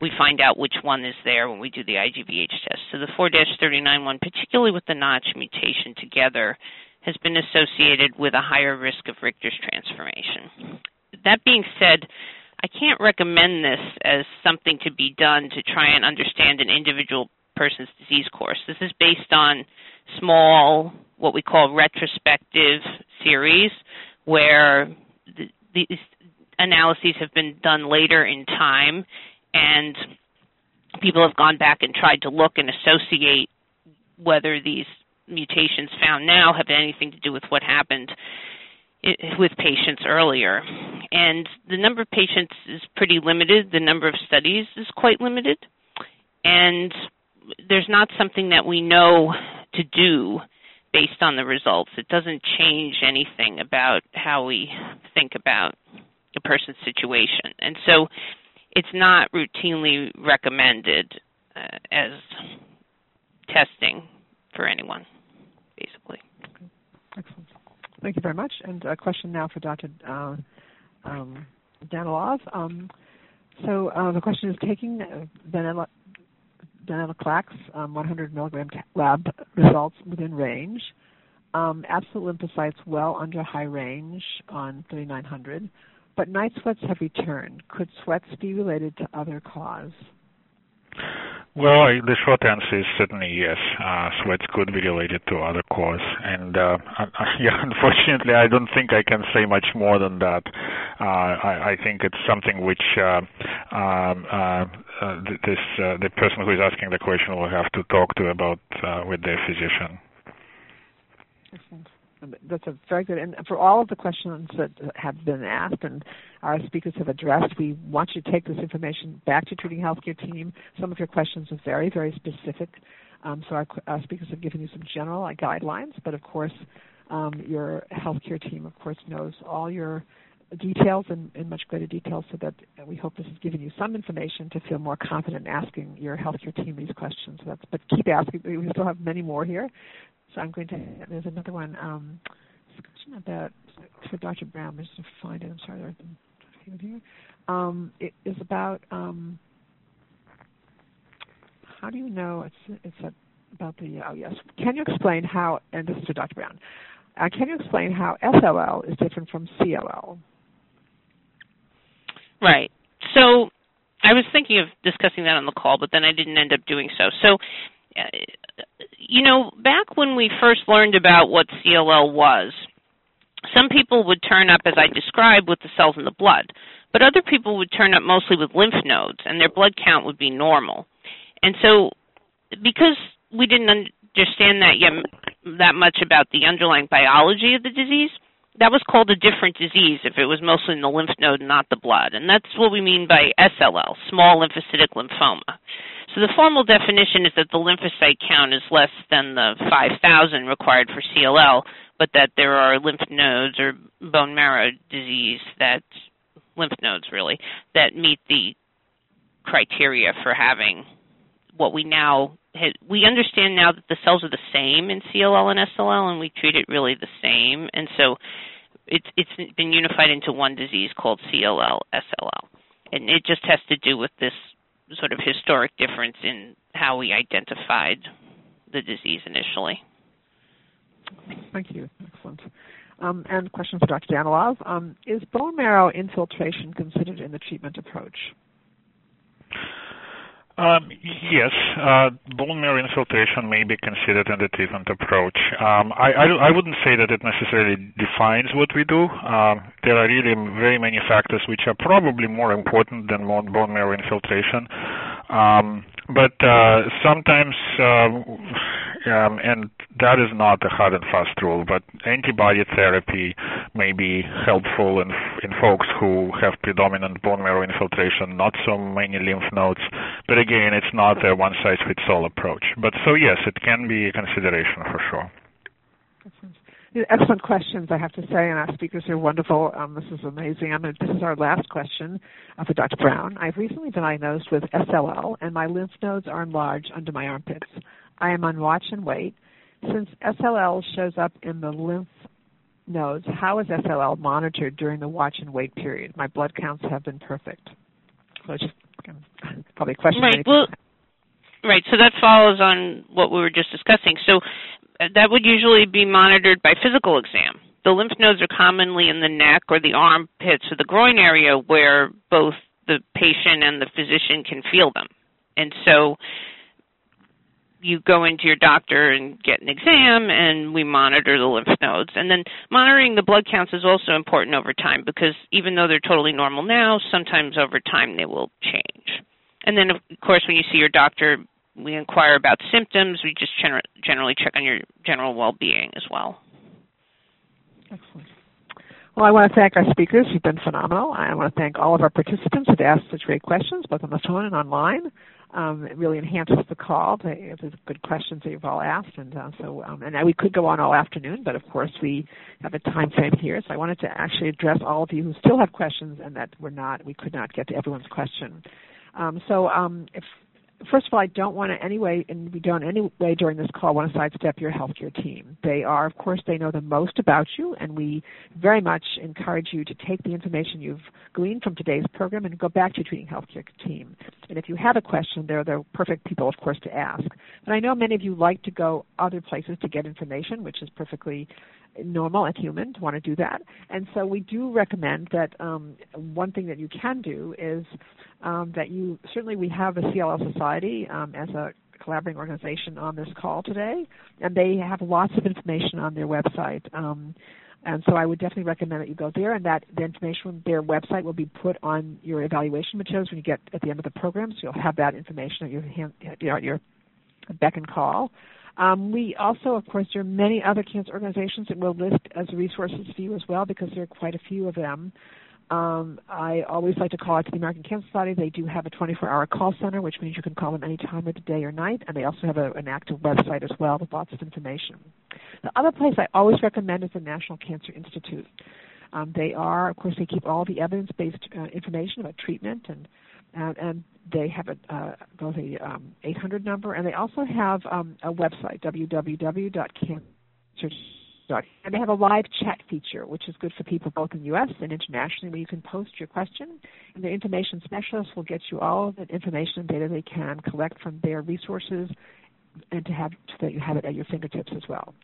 we find out which one is there when we do the IGVH test. So the 4-39 one, particularly with the Notch mutation together, has been associated with a higher risk of Richter's transformation. That being said, I can't recommend this as something to be done to try and understand an individual person's disease course. This is based on small, what we call retrospective series, where the, these analyses have been done later in time, and people have gone back and tried to look and associate whether these mutations found now have anything to do with what happened with patients earlier. And the number of patients is pretty limited, the number of studies is quite limited, and there's not something that we know to do based on the results. It doesn't change anything about how we think about a person's situation. And so it's not routinely recommended uh, as testing for anyone, basically. Thank you very much. And a question now for Dr. Uh, um, Danilov. Um, so uh, the question is taking venetoclax, um, 100 milligram lab results within range. Absolute lymphocytes well under high range on 3900, but night sweats have returned. Could sweats be related to other cause? Well, the short answer is certainly yes. Uh, sweats could be related to other cause, and uh, yeah, unfortunately, I don't think I can say much more than that. Uh, I, I, think it's something which uh, um, uh, uh, this the person who is asking the question will have to talk to about with their physician. Excellent. That's a very good. And for all of the questions that have been asked and our speakers have addressed, we want you to take this information back to your treating healthcare team. Some of your questions are very, very specific. Um, so our, our, speakers have given you some general uh, guidelines, but of course, um, your healthcare team, of course, knows all your details in, in, much greater detail so that we hope this has given you some information to feel more confident in asking your healthcare team these questions. But keep asking. We still have many more here. So I'm going to, there's another one, um, discussion about, for Dr. Brown, just to find it, I'm sorry, there's a here. Um, it is about, um, how do you know, it's, it's a, about the, oh yes, can you explain how, and this is Dr. Brown, uh, can you explain how SLL is different from CLL? Right. So I was thinking of discussing that on the call, but then I didn't end up doing so. So you know, back when we first learned about what CLL was, some people would turn up, as I described, with the cells in the blood, but other people would turn up mostly with lymph nodes, and their blood count would be normal. And so, because we didn't understand that yet that much about the underlying biology of the disease, that was called a different disease if it was mostly in the lymph node, not the blood. And that's what we mean by SLL, small lymphocytic lymphoma. So the formal definition is that the lymphocyte count is less than the 5,000 required for CLL, but that there are lymph nodes or bone marrow disease that lymph nodes really that meet the criteria for having what we now we understand now that the cells are the same in CLL and SLL, and we treat it really the same, and so it's it's been unified into one disease called CLL SLL, and it just has to do with this sort of historic difference in how we identified the disease initially. Thank you. Excellent. Um, and question for Dr. Danilov. Um, is bone marrow infiltration considered in the treatment approach? Um, yes, uh, bone marrow infiltration may be considered in the treatment approach. Um, I, I, I, wouldn't say that it necessarily defines what we do. Um, there are really very many factors which are probably more important than bone marrow infiltration. Um, but uh, sometimes, uh, um, and that is not a hard and fast rule, but antibody therapy may be helpful in, in folks who have predominant bone marrow infiltration, not so many lymph nodes. But again, it's not a one size fits all approach. But so, yes, it can be a consideration for sure. Excellent questions, I have to say, and our speakers are wonderful. Um, this is amazing. I'm gonna, this is our last question uh, for Dr. Brown. I've recently been diagnosed with SLL, and my lymph nodes are enlarged under my armpits. I am on watch and wait. Since SLL shows up in the lymph nodes, how is SLL monitored during the watch and wait period? My blood counts have been perfect. So just um, probably a question. Right. Well, right. So that follows on what we were just discussing. So uh, that would usually be monitored by physical exam. The lymph nodes are commonly in the neck or the armpits or the groin area where both the patient and the physician can feel them. And so you go into your doctor and get an exam and we monitor the lymph nodes. And then monitoring the blood counts is also important over time because even though they're totally normal now, sometimes over time they will change. And then, of course, when you see your doctor, we inquire about symptoms. We just gener- generally check on your general well-being as well. Excellent. Well, I want to thank our speakers. You've been phenomenal. I want to thank all of our participants who've asked such great questions, both on the phone and online. Um, it really enhances the call. To, the good questions that you've all asked, and uh, so um, and we could go on all afternoon, but of course we have a time frame here. So I wanted to actually address all of you who still have questions and that we're not we could not get to everyone's question. Um, so um, if first of all, I don't want to anyway, and we don't in any way during this call want to sidestep your healthcare team. They are, of course, they know the most about you, and we very much encourage you to take the information you've gleaned from today's program and go back to your treating healthcare team. And if you have a question, they're the perfect people, of course, to ask. But I know many of you like to go other places to get information, which is perfectly normal and human to want to do that. And so we do recommend that um, one thing that you can do is um, that you certainly we have a CLL Society um, as a collaborating organization on this call today, and they have lots of information on their website. Um, and so I would definitely recommend that you go there, and that the information from their website will be put on your evaluation materials when you get at the end of the program. So you'll have that information at your hand, you know, at your beck and call. Um, we also, of course, there are many other cancer organizations that we'll list as resources for you as well because there are quite a few of them. Um, I always like to call out to the American Cancer Society. They do have a 24-hour call center, which means you can call them any time of the day or night, and they also have a, an active website as well with lots of information. The other place I always recommend is the National Cancer Institute. Um, they are, of course, they keep all the evidence-based uh, information about treatment and and, and they have a uh, both a um, 800 number and they also have um, a website www.cancer.com and they have a live chat feature, which is good for people both in the U.S. and internationally, where you can post your question, and the information specialists will get you all the information and data they can collect from their resources, and to have so that you have it at your fingertips as well.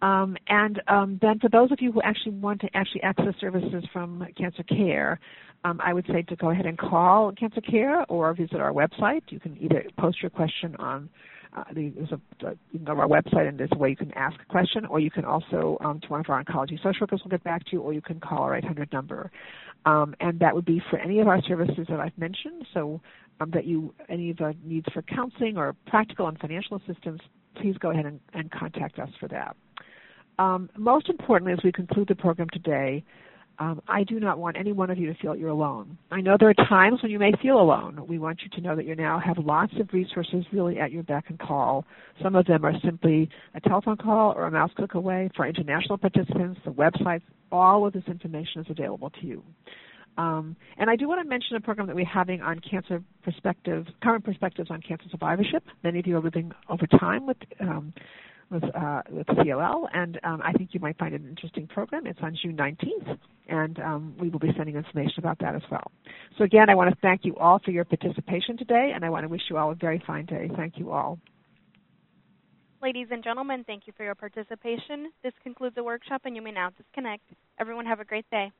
Um, and um, then for those of you who actually want to actually access services from Cancer Care, um, I would say to go ahead and call Cancer Care or visit our website. You can either post your question on uh, the, a, you can go to our website and there's a way you can ask a question, or you can also um, to one of our oncology social workers will get back to you, or you can call our 800 number, um, and that would be for any of our services that I've mentioned. So um, that you any of the needs for counseling or practical and financial assistance, please go ahead and, and contact us for that. Um, most importantly, as we conclude the program today, um, I do not want any one of you to feel you're alone. I know there are times when you may feel alone. We want you to know that you now have lots of resources really at your beck and call. Some of them are simply a telephone call or a mouse click away. For international participants, the websites, all of this information is available to you. Um, and I do want to mention a program that we're having on cancer perspectives, current perspectives on cancer survivorship. Many of you are living over time with um, with uh, with CLL, and um, I think you might find it an interesting program. It's on June 19th, and um, we will be sending information about that as well. So again, I want to thank you all for your participation today, and I want to wish you all a very fine day. Thank you all. Ladies and gentlemen, thank you for your participation. This concludes the workshop, and you may now disconnect. Everyone have a great day.